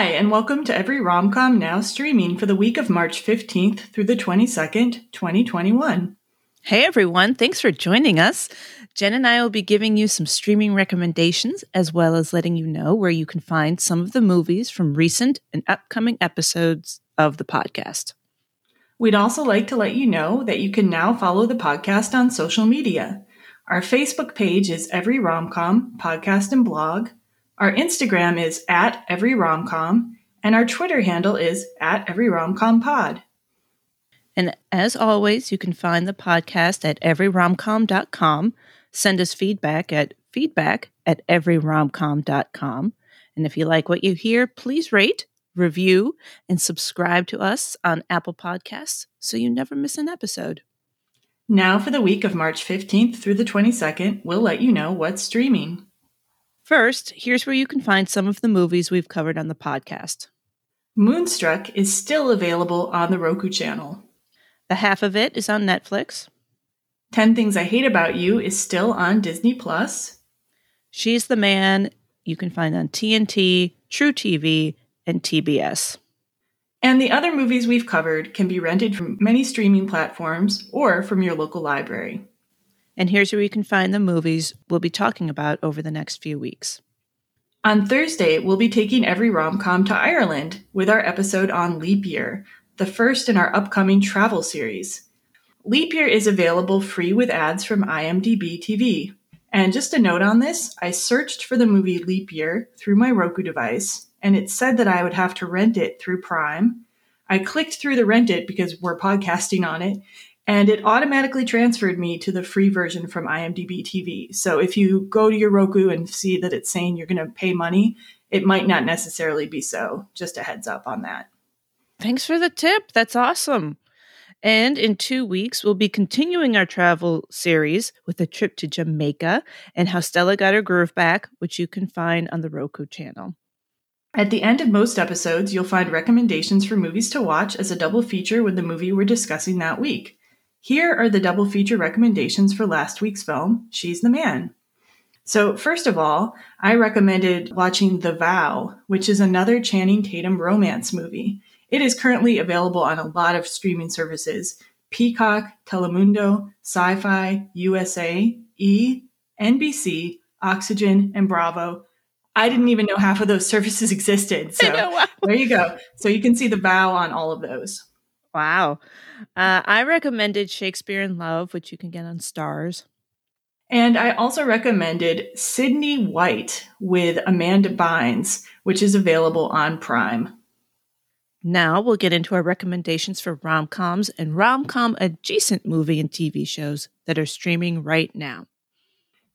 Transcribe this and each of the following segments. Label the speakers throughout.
Speaker 1: Hi, and welcome to Every Romcom Now streaming for the week of March 15th through the 22nd, 2021.
Speaker 2: Hey everyone, thanks for joining us. Jen and I will be giving you some streaming recommendations as well as letting you know where you can find some of the movies from recent and upcoming episodes of the podcast.
Speaker 1: We'd also like to let you know that you can now follow the podcast on social media. Our Facebook page is Every Romcom Podcast and Blog. Our Instagram is at Every Romcom, and our Twitter handle is at Every Romcom Pod.
Speaker 2: And as always, you can find the podcast at everyromcom.com. Send us feedback at feedback at everyromcom.com. And if you like what you hear, please rate, review, and subscribe to us on Apple Podcasts so you never miss an episode.
Speaker 1: Now, for the week of March 15th through the 22nd, we'll let you know what's streaming.
Speaker 2: First, here's where you can find some of the movies we've covered on the podcast.
Speaker 1: Moonstruck is still available on the Roku channel.
Speaker 2: The half of it is on Netflix.
Speaker 1: 10 Things I Hate About You is still on Disney Plus.
Speaker 2: She's the Man you can find on TNT, truTV, and TBS.
Speaker 1: And the other movies we've covered can be rented from many streaming platforms or from your local library.
Speaker 2: And here's where you can find the movies we'll be talking about over the next few weeks.
Speaker 1: On Thursday, we'll be taking every rom com to Ireland with our episode on Leap Year, the first in our upcoming travel series. Leap Year is available free with ads from IMDb TV. And just a note on this I searched for the movie Leap Year through my Roku device, and it said that I would have to rent it through Prime. I clicked through the rent it because we're podcasting on it, and it automatically transferred me to the free version from IMDb TV. So if you go to your Roku and see that it's saying you're going to pay money, it might not necessarily be so. Just a heads up on that.
Speaker 2: Thanks for the tip. That's awesome. And in two weeks, we'll be continuing our travel series with a trip to Jamaica and how Stella got her groove back, which you can find on the Roku channel.
Speaker 1: At the end of most episodes, you'll find recommendations for movies to watch as a double feature with the movie we're discussing that week. Here are the double feature recommendations for last week's film, She's the Man. So, first of all, I recommended watching The Vow, which is another Channing Tatum romance movie. It is currently available on a lot of streaming services Peacock, Telemundo, Syfy, USA, E, NBC, Oxygen, and Bravo. I didn't even know half of those services existed. So
Speaker 2: wow.
Speaker 1: there you go. So you can see the vow on all of those.
Speaker 2: Wow. Uh, I recommended Shakespeare in Love, which you can get on Stars.
Speaker 1: And I also recommended Sydney White with Amanda Bynes, which is available on Prime.
Speaker 2: Now we'll get into our recommendations for rom coms and rom com adjacent movie and TV shows that are streaming right now.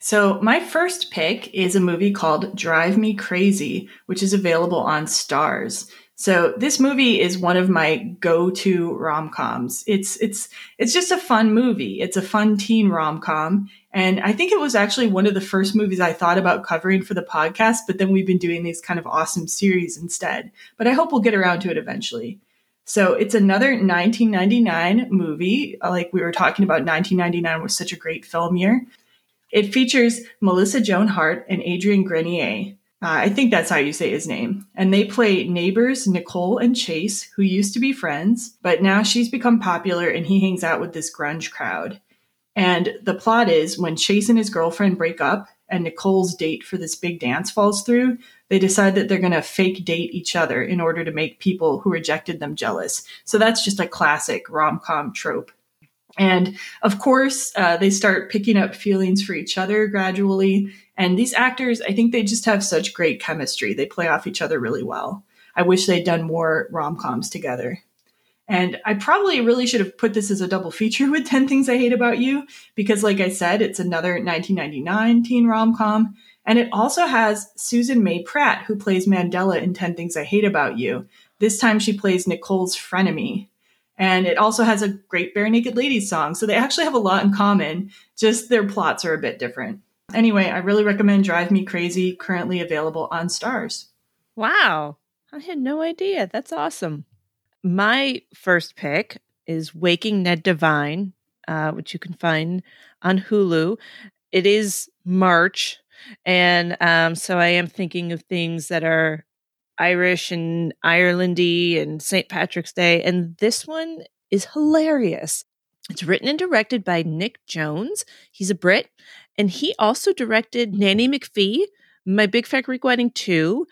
Speaker 1: So, my first pick is a movie called Drive Me Crazy, which is available on Stars. So this movie is one of my go-to rom-coms. It's it's it's just a fun movie. It's a fun teen rom-com, and I think it was actually one of the first movies I thought about covering for the podcast, but then we've been doing these kind of awesome series instead. But I hope we'll get around to it eventually. So it's another 1999 movie. Like we were talking about 1999 was such a great film year. It features Melissa Joan Hart and Adrian Grenier. Uh, I think that's how you say his name. And they play neighbors Nicole and Chase, who used to be friends, but now she's become popular and he hangs out with this grunge crowd. And the plot is when Chase and his girlfriend break up and Nicole's date for this big dance falls through, they decide that they're going to fake date each other in order to make people who rejected them jealous. So that's just a classic rom com trope. And of course, uh, they start picking up feelings for each other gradually. And these actors, I think they just have such great chemistry. They play off each other really well. I wish they'd done more rom coms together. And I probably really should have put this as a double feature with 10 Things I Hate About You, because, like I said, it's another 1999 teen rom com. And it also has Susan May Pratt, who plays Mandella in 10 Things I Hate About You. This time she plays Nicole's frenemy. And it also has a great Barenaked Ladies song. So they actually have a lot in common, just their plots are a bit different. Anyway, I really recommend Drive Me Crazy, currently available on Stars.
Speaker 2: Wow. I had no idea. That's awesome. My first pick is Waking Ned Devine, uh, which you can find on Hulu. It is March, and um, so I am thinking of things that are Irish and Irelandy and St. Patrick's Day. And this one is hilarious. It's written and directed by Nick Jones. He's a Brit. And he also directed Nanny McPhee, My Big Fat Greek Wedding 2,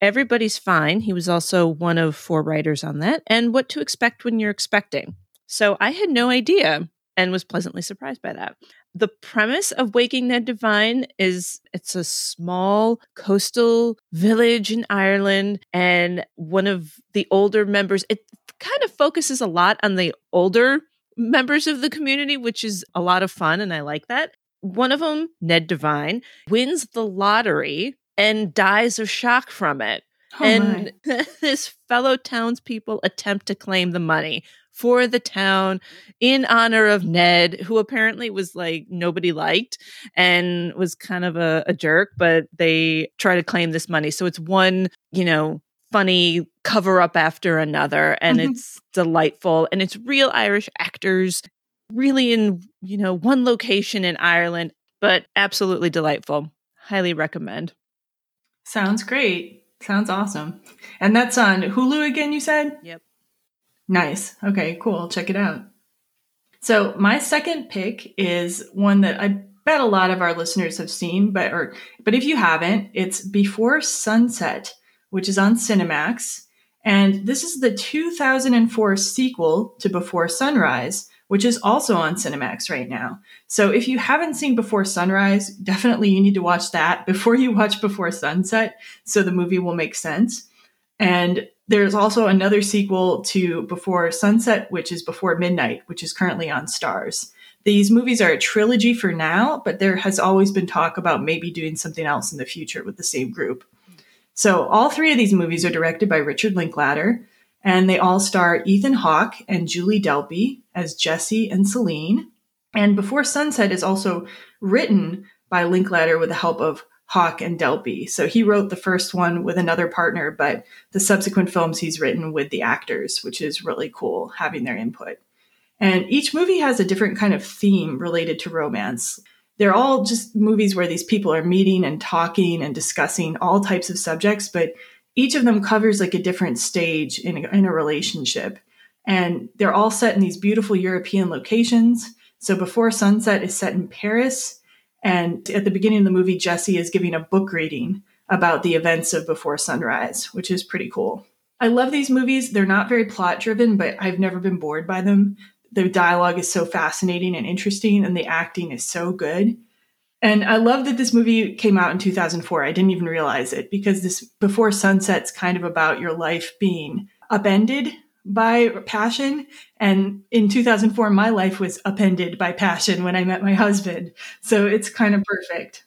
Speaker 2: Everybody's Fine. He was also one of four writers on that, and What to Expect When You're Expecting. So I had no idea and was pleasantly surprised by that. The premise of Waking Ned Devine is it's a small coastal village in Ireland, and one of the older members, it kind of focuses a lot on the older members of the community, which is a lot of fun, and I like that. One of them, Ned Devine, wins the lottery and dies of shock from it. Oh and his fellow townspeople attempt to claim the money for the town in honor of Ned, who apparently was like nobody liked and was kind of a, a jerk, but they try to claim this money. So it's one, you know, funny cover up after another and mm-hmm. it's delightful and it's real irish actors really in you know one location in ireland but absolutely delightful. Highly recommend.
Speaker 1: Sounds great. Sounds awesome. And that's on hulu again you said?
Speaker 2: Yep
Speaker 1: nice okay cool check it out so my second pick is one that i bet a lot of our listeners have seen but or but if you haven't it's before sunset which is on Cinemax. And this is the 2004 sequel to Before Sunrise, which is also on Cinemax right now. So if you haven't seen Before Sunrise, definitely you need to watch that before you watch Before Sunset so the movie will make sense. And there's also another sequel to Before Sunset, which is Before Midnight, which is currently on Stars. These movies are a trilogy for now, but there has always been talk about maybe doing something else in the future with the same group. So all three of these movies are directed by Richard Linklater, and they all star Ethan Hawke and Julie Delpy as Jesse and Celine. And Before Sunset is also written by Linklater with the help of Hawke and Delpy. So he wrote the first one with another partner, but the subsequent films he's written with the actors, which is really cool having their input. And each movie has a different kind of theme related to romance they're all just movies where these people are meeting and talking and discussing all types of subjects, but each of them covers like a different stage in a, in a relationship. And they're all set in these beautiful European locations. So Before Sunset is set in Paris. And at the beginning of the movie, Jesse is giving a book reading about the events of Before Sunrise, which is pretty cool. I love these movies. They're not very plot driven, but I've never been bored by them the dialogue is so fascinating and interesting and the acting is so good and i love that this movie came out in 2004 i didn't even realize it because this before sunset's kind of about your life being upended by passion and in 2004 my life was upended by passion when i met my husband so it's kind of perfect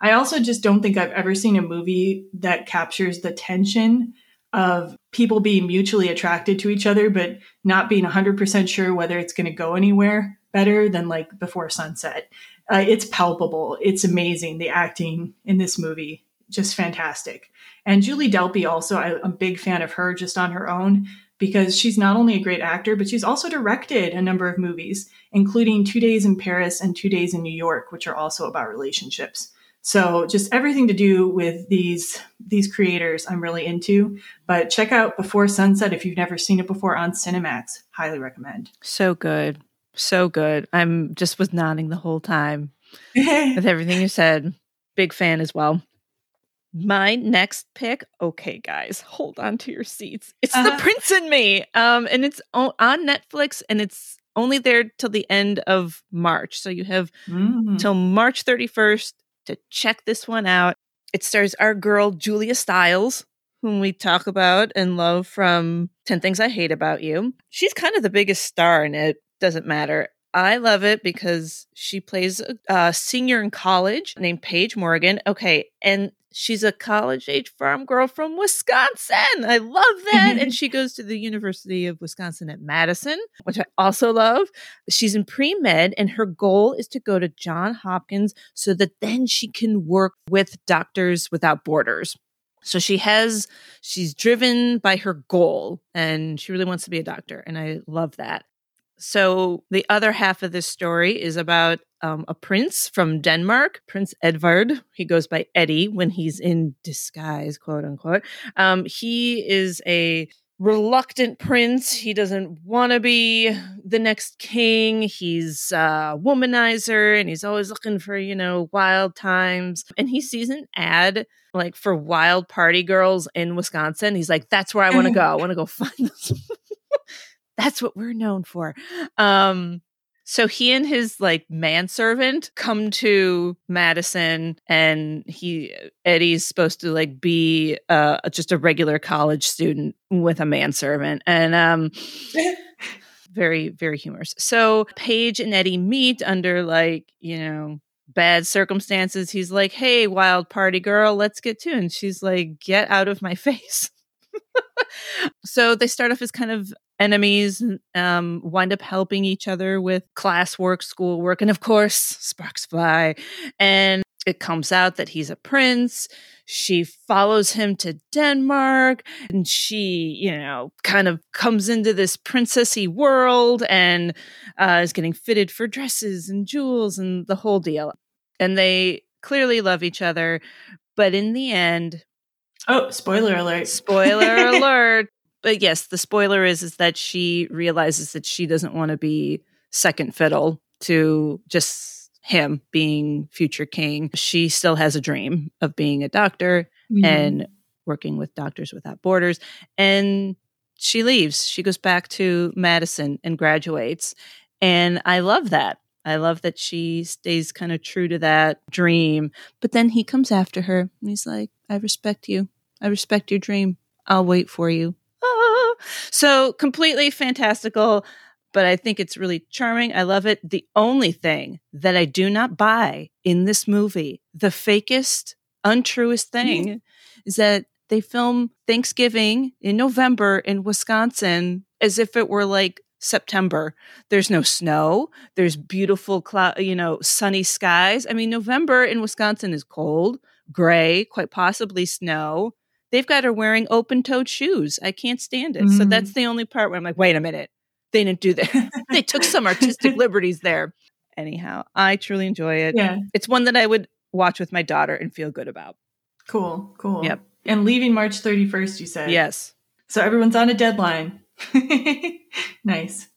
Speaker 1: i also just don't think i've ever seen a movie that captures the tension of people being mutually attracted to each other, but not being 100% sure whether it's going to go anywhere better than like before sunset. Uh, it's palpable. It's amazing. The acting in this movie, just fantastic. And Julie Delpy, also, I, I'm a big fan of her just on her own because she's not only a great actor, but she's also directed a number of movies, including Two Days in Paris and Two Days in New York, which are also about relationships. So just everything to do with these these creators I'm really into. But check out Before Sunset if you've never seen it before on Cinemax. Highly recommend.
Speaker 2: So good. So good. I'm just was nodding the whole time with everything you said. Big fan as well. My next pick, okay, guys, hold on to your seats. It's uh-huh. The Prince and Me, um, and it's on Netflix, and it's only there till the end of March. So you have mm. till March 31st to check this one out. It stars our girl, Julia Stiles, whom we talk about and love from 10 Things I Hate About You. She's kind of the biggest star in it, doesn't matter. I love it because she plays a, senior in college named Paige Morgan. Okay, and she's a college age farm girl from Wisconsin. I love that. and she goes to the University of Wisconsin at Madison, which I also love. She's in pre med, and her goal is to go to John Hopkins so that then she can work with Doctors Without Borders. So she has, she's driven by her goal and she really wants to be a doctor. And I love that. So the other half of this story is about um, a prince from Denmark, Prince Edvard. He goes by Eddie when he's in disguise, quote unquote. Um, he is a reluctant prince. He doesn't want to be the next king. He's a womanizer and he's always looking for, you know, wild times. And he sees an ad like for wild party girls in Wisconsin. He's like, that's where I want to go. I want to go find this. That's what we're known for. Um, so he and his like manservant come to Madison, and he Eddie's supposed to like be uh, just a regular college student with a manservant, and um, very very humorous. So Paige and Eddie meet under like you know bad circumstances. He's like, "Hey, wild party girl, let's get to," it. and she's like, "Get out of my face." so they start off as kind of enemies um, wind up helping each other with classwork, schoolwork, and of course, sparks fly. And it comes out that he's a prince. She follows him to Denmark and she, you know, kind of comes into this princessy world and uh, is getting fitted for dresses and jewels and the whole deal. And they clearly love each other. But in the end,
Speaker 1: Oh, spoiler alert.
Speaker 2: Spoiler alert but yes, the spoiler is is that she realizes that she doesn't want to be second fiddle to just him being future king. She still has a dream of being a doctor mm-hmm. and working with Doctors Without Borders. And she leaves. She goes back to Madison and graduates. And I love that. I love that she stays kind of true to that dream. But then he comes after her and he's like, I respect you. I respect your dream. I'll wait for you. So completely fantastical, but I think it's really charming. I love it. The only thing that I do not buy in this movie, the fakest, untruest thing, mm-hmm. is that they film Thanksgiving in November in Wisconsin as if it were like September. There's no snow. There's beautiful cloud, you know, sunny skies. I mean, November in Wisconsin is cold, gray, quite possibly snow they've got her wearing open toed shoes. I can't stand it. Mm. So that's the only part where I'm like, wait a minute. They didn't do that. they took some artistic liberties there. Anyhow, I truly enjoy it.
Speaker 1: Yeah.
Speaker 2: It's one that I would watch with my daughter and feel good about.
Speaker 1: Cool, cool.
Speaker 2: Yep.
Speaker 1: And leaving March 31st, you said?
Speaker 2: Yes.
Speaker 1: So everyone's on a deadline. nice.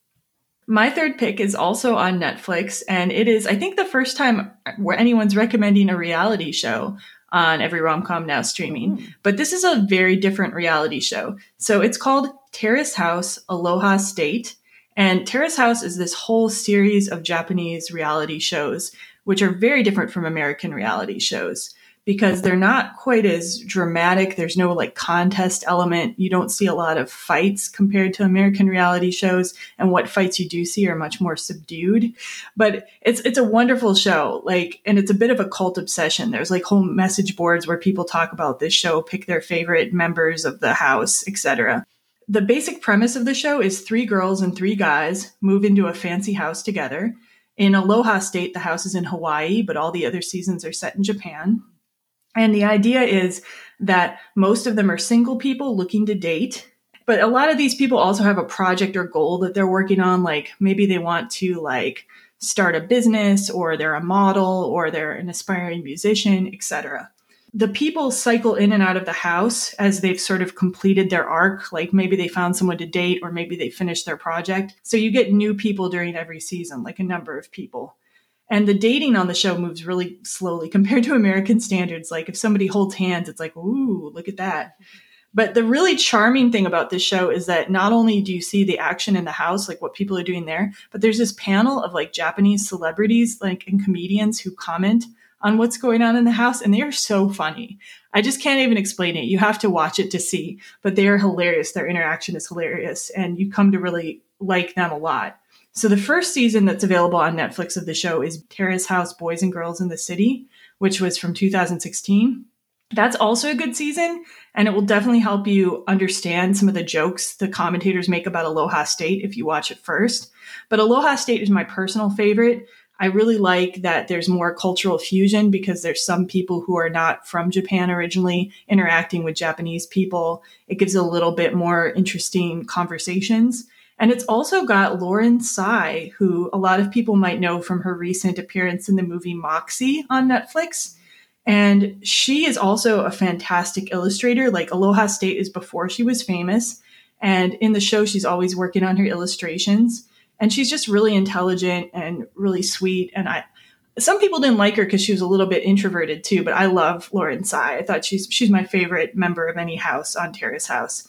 Speaker 1: My third pick is also on Netflix, and it is, I think, the first time where anyone's recommending a reality show on every rom-com now streaming. Mm. But this is a very different reality show. So it's called Terrace House Aloha State. And Terrace House is this whole series of Japanese reality shows, which are very different from American reality shows because they're not quite as dramatic. There's no like contest element. You don't see a lot of fights compared to American reality shows, and what fights you do see are much more subdued. But it's it's a wonderful show. Like, and it's a bit of a cult obsession. There's like whole message boards where people talk about this show, pick their favorite members of the house, etc. The basic premise of the show is three girls and three guys move into a fancy house together. In Aloha State, the house is in Hawaii, but all the other seasons are set in Japan. And the idea is that most of them are single people looking to date. But a lot of these people also have a project or goal that they're working on. Like maybe they want to like start a business or they're a model or they're an aspiring musician, etc. The people cycle in and out of the house as they've sort of completed their arc. Like maybe they found someone to date or maybe they finished their project. So you get new people during every season, like a number of people. And the dating on the show moves really slowly compared to American standards. Like if somebody holds hands, it's like, ooh, look at that. But the really charming thing about this show is that not only do you see the action in the house, like what people are doing there, but there's this panel of like Japanese celebrities, like and comedians who comment on what's going on in the house, and they are so funny. I just can't even explain it. You have to watch it to see, but they are hilarious. Their interaction is hilarious, and you come to really like them a lot. So the first season that's available on Netflix of the show is Terrace House Boys and Girls in the City, which was from 2016. That's also a good season, and it will definitely help you understand some of the jokes the commentators make about Aloha State if you watch it first. But Aloha State is my personal favorite. I really like that there's more cultural fusion because there's some people who are not from Japan originally interacting with Japanese people. It gives a little bit more interesting conversations. And it's also got Lauren Tsai, who a lot of people might know from her recent appearance in the movie Moxie on Netflix. And she is also a fantastic illustrator. Like Aloha State is before she was famous. And in the show, she's always working on her illustrations. And she's just really intelligent and really sweet. And I, some people didn't like her because she was a little bit introverted too, but I love Lauren Tsai. I thought she's she's my favorite member of any house on Terrace House.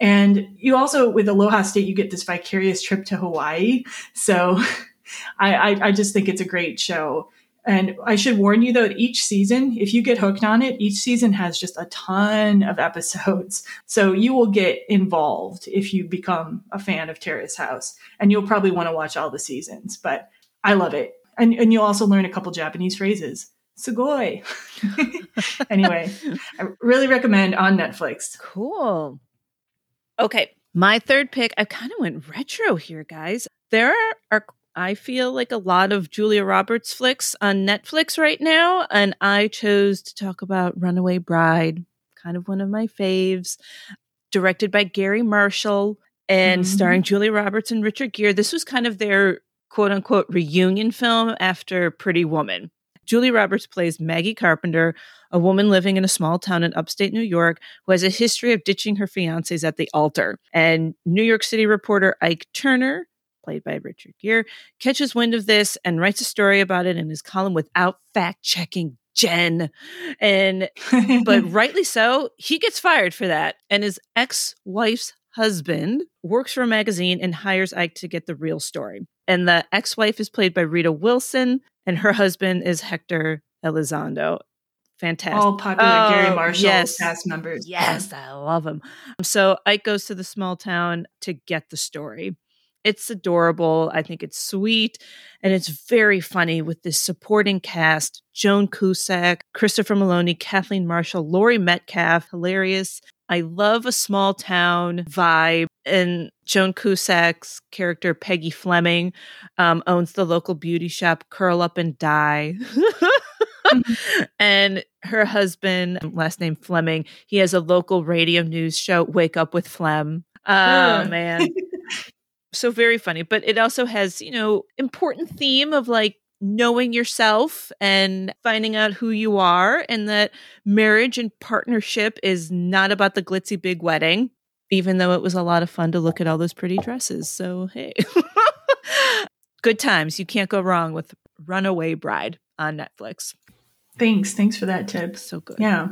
Speaker 1: And you also with Aloha State, you get this vicarious trip to Hawaii. So I, I, I just think it's a great show. And I should warn you though, each season, if you get hooked on it, each season has just a ton of episodes. So you will get involved if you become a fan of Terrace House. And you'll probably want to watch all the seasons. But I love it and and you'll also learn a couple Japanese phrases. Sugoi. anyway, I really recommend on Netflix.
Speaker 2: Cool. Okay, my third pick. I kind of went retro here, guys. There are, I feel like a lot of Julia Roberts flicks on Netflix right now, and I chose to talk about Runaway Bride, kind of one of my faves, directed by Garry Marshall and mm-hmm. starring Julia Roberts and Richard Gere. This was kind of their quote unquote reunion film after Pretty Woman. Julie Roberts plays Maggie Carpenter, a woman living in a small town in upstate New York who has a history of ditching her fiancés at the altar. And New York City reporter Ike Turner, played by Richard Gere, catches wind of this and writes a story about it in his column without fact checking Jen. And but rightly so, he gets fired for that. And his ex-wife's husband works for a magazine and hires Ike to get the real story. And the ex wife is played by Rita Wilson, and her husband is Hector Elizondo. Fantastic.
Speaker 1: All popular oh, Garry Marshall yes. cast members.
Speaker 2: Yes, I love them. So Ike goes to the small town to get the story. It's adorable. I think it's sweet and it's very funny with this supporting cast Joan Cusack, Christopher Meloni, Kathleen Marshall, Laurie Metcalf, hilarious. I love a small town vibe. And Joan Cusack's character, Peggy Fleming, um, owns the local beauty shop, Curl Up and Die. and her husband, last name Fleming, he has a local radio news show, Wake Up with Flem. Oh, yeah. man. so very funny. But it also has, you know, important theme of like knowing yourself and finding out who you are, and that marriage and partnership is not about the glitzy big wedding, even though it was a lot of fun to look at all those pretty dresses. So, hey, good times. You can't go wrong with Runaway Bride on Netflix.
Speaker 1: Thanks. Thanks for that tip.
Speaker 2: So good.
Speaker 1: Yeah.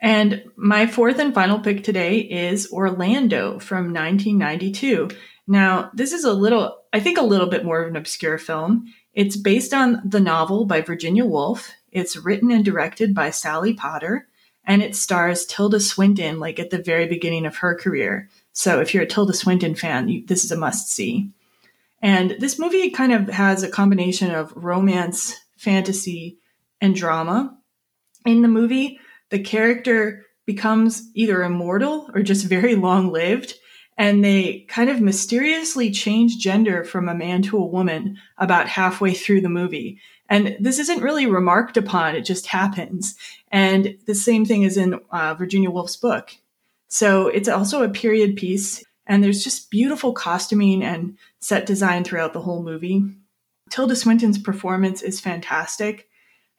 Speaker 1: And my fourth and final pick today is Orlando from 1992. Now, this is a little, I think, a little bit more of an obscure film. It's based on the novel by Virginia Woolf. It's written and directed by Sally Potter, and it stars Tilda Swinton, like at the very beginning of her career. So if you're a Tilda Swinton fan, you, this is a must see. And this movie kind of has a combination of romance, fantasy, and drama. In the movie, the character becomes either immortal or just very long lived and they kind of mysteriously change gender from a man to a woman about halfway through the movie. And this isn't really remarked upon, it just happens. And the same thing is in uh, Virginia Woolf's book. So it's also a period piece, and there's just beautiful costuming and set design throughout the whole movie. Tilda Swinton's performance is fantastic.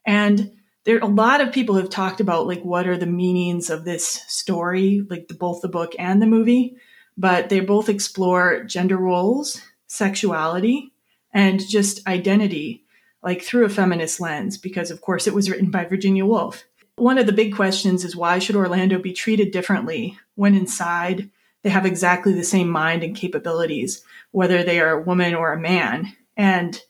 Speaker 1: And there a lot of people have talked about like what are the meanings of this story, like the, both the book and the movie but they both explore gender roles, sexuality, and just identity, like through a feminist lens, because of course it was written by Virginia Woolf. One of the big questions is why should Orlando be treated differently when inside they have exactly the same mind and capabilities, whether they are a woman or a man? And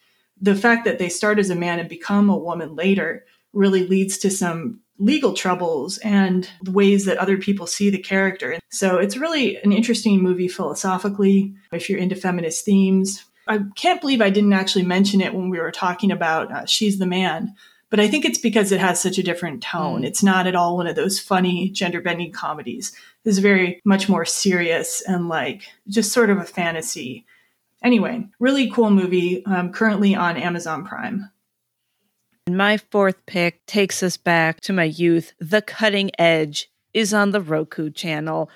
Speaker 1: the fact that they start as a man and become a woman later really leads to some legal troubles and the ways that other people see the character. So it's really an interesting movie philosophically if you're into feminist themes. I can't believe I didn't actually mention it when we were talking about uh, She's the Man, but I think it's because it has such a different tone. Mm. It's not at all one of those funny gender bending comedies. It's very much more serious and like just sort of a fantasy. Anyway, really cool movie, um, currently on Amazon Prime.
Speaker 2: My fourth pick takes us back to my youth. The Cutting Edge is on the Roku channel.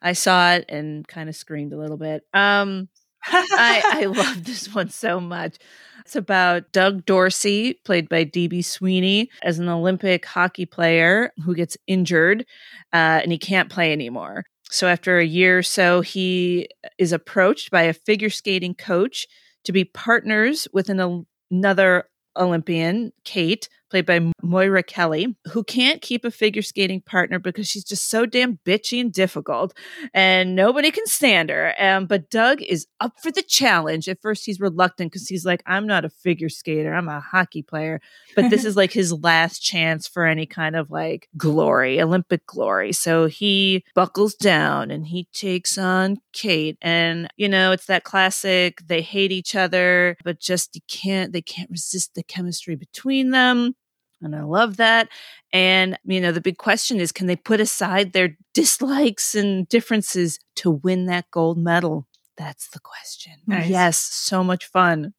Speaker 2: I saw it and kind of screamed a little bit. Um, I, I love this one so much. It's about Doug Dorsey, played by DB Sweeney, as an Olympic hockey player who gets injured uh, and he can't play anymore. So, after a year or so, he is approached by a figure skating coach to be partners with an, another Olympian, Kate, played by Moira Kelly, who can't keep a figure skating partner because she's just so damn bitchy and difficult, and nobody can stand her. Um, but Doug is up for the challenge. At first, he's reluctant because he's like, I'm not a figure skater, I'm a hockey player. But this is like his last chance for any kind of like glory, Olympic glory. So he buckles down and he takes on Kate. And, you know, it's that classic they hate each other, but just you can't, they can't resist the chemistry between them. And I love that. And, you know, the big question is can they put aside their dislikes and differences to win that gold medal? That's the question. Nice. Yes, so much fun.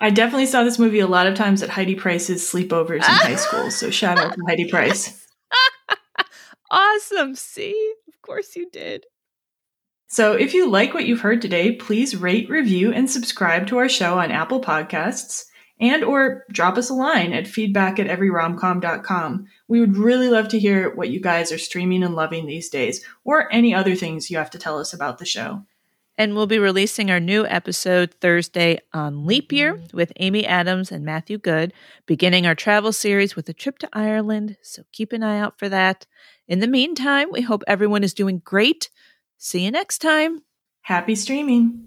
Speaker 1: I definitely saw this movie a lot of times at Heidi Price's sleepovers in high school. So shout out to Heidi Price.
Speaker 2: awesome. See, of course you did.
Speaker 1: So if you like what you've heard today, please rate, review, and subscribe to our show on Apple Podcasts and or drop us a line at feedback at everyromcom.com. We would really love to hear what you guys are streaming and loving these days, or any other things you have to tell us about the show.
Speaker 2: And we'll be releasing our new episode Thursday on Leap Year with Amy Adams and Matthew Goode, beginning our travel series with a trip to Ireland. So keep an eye out for that. In the meantime, we hope everyone is doing great. See you next time.
Speaker 1: Happy streaming.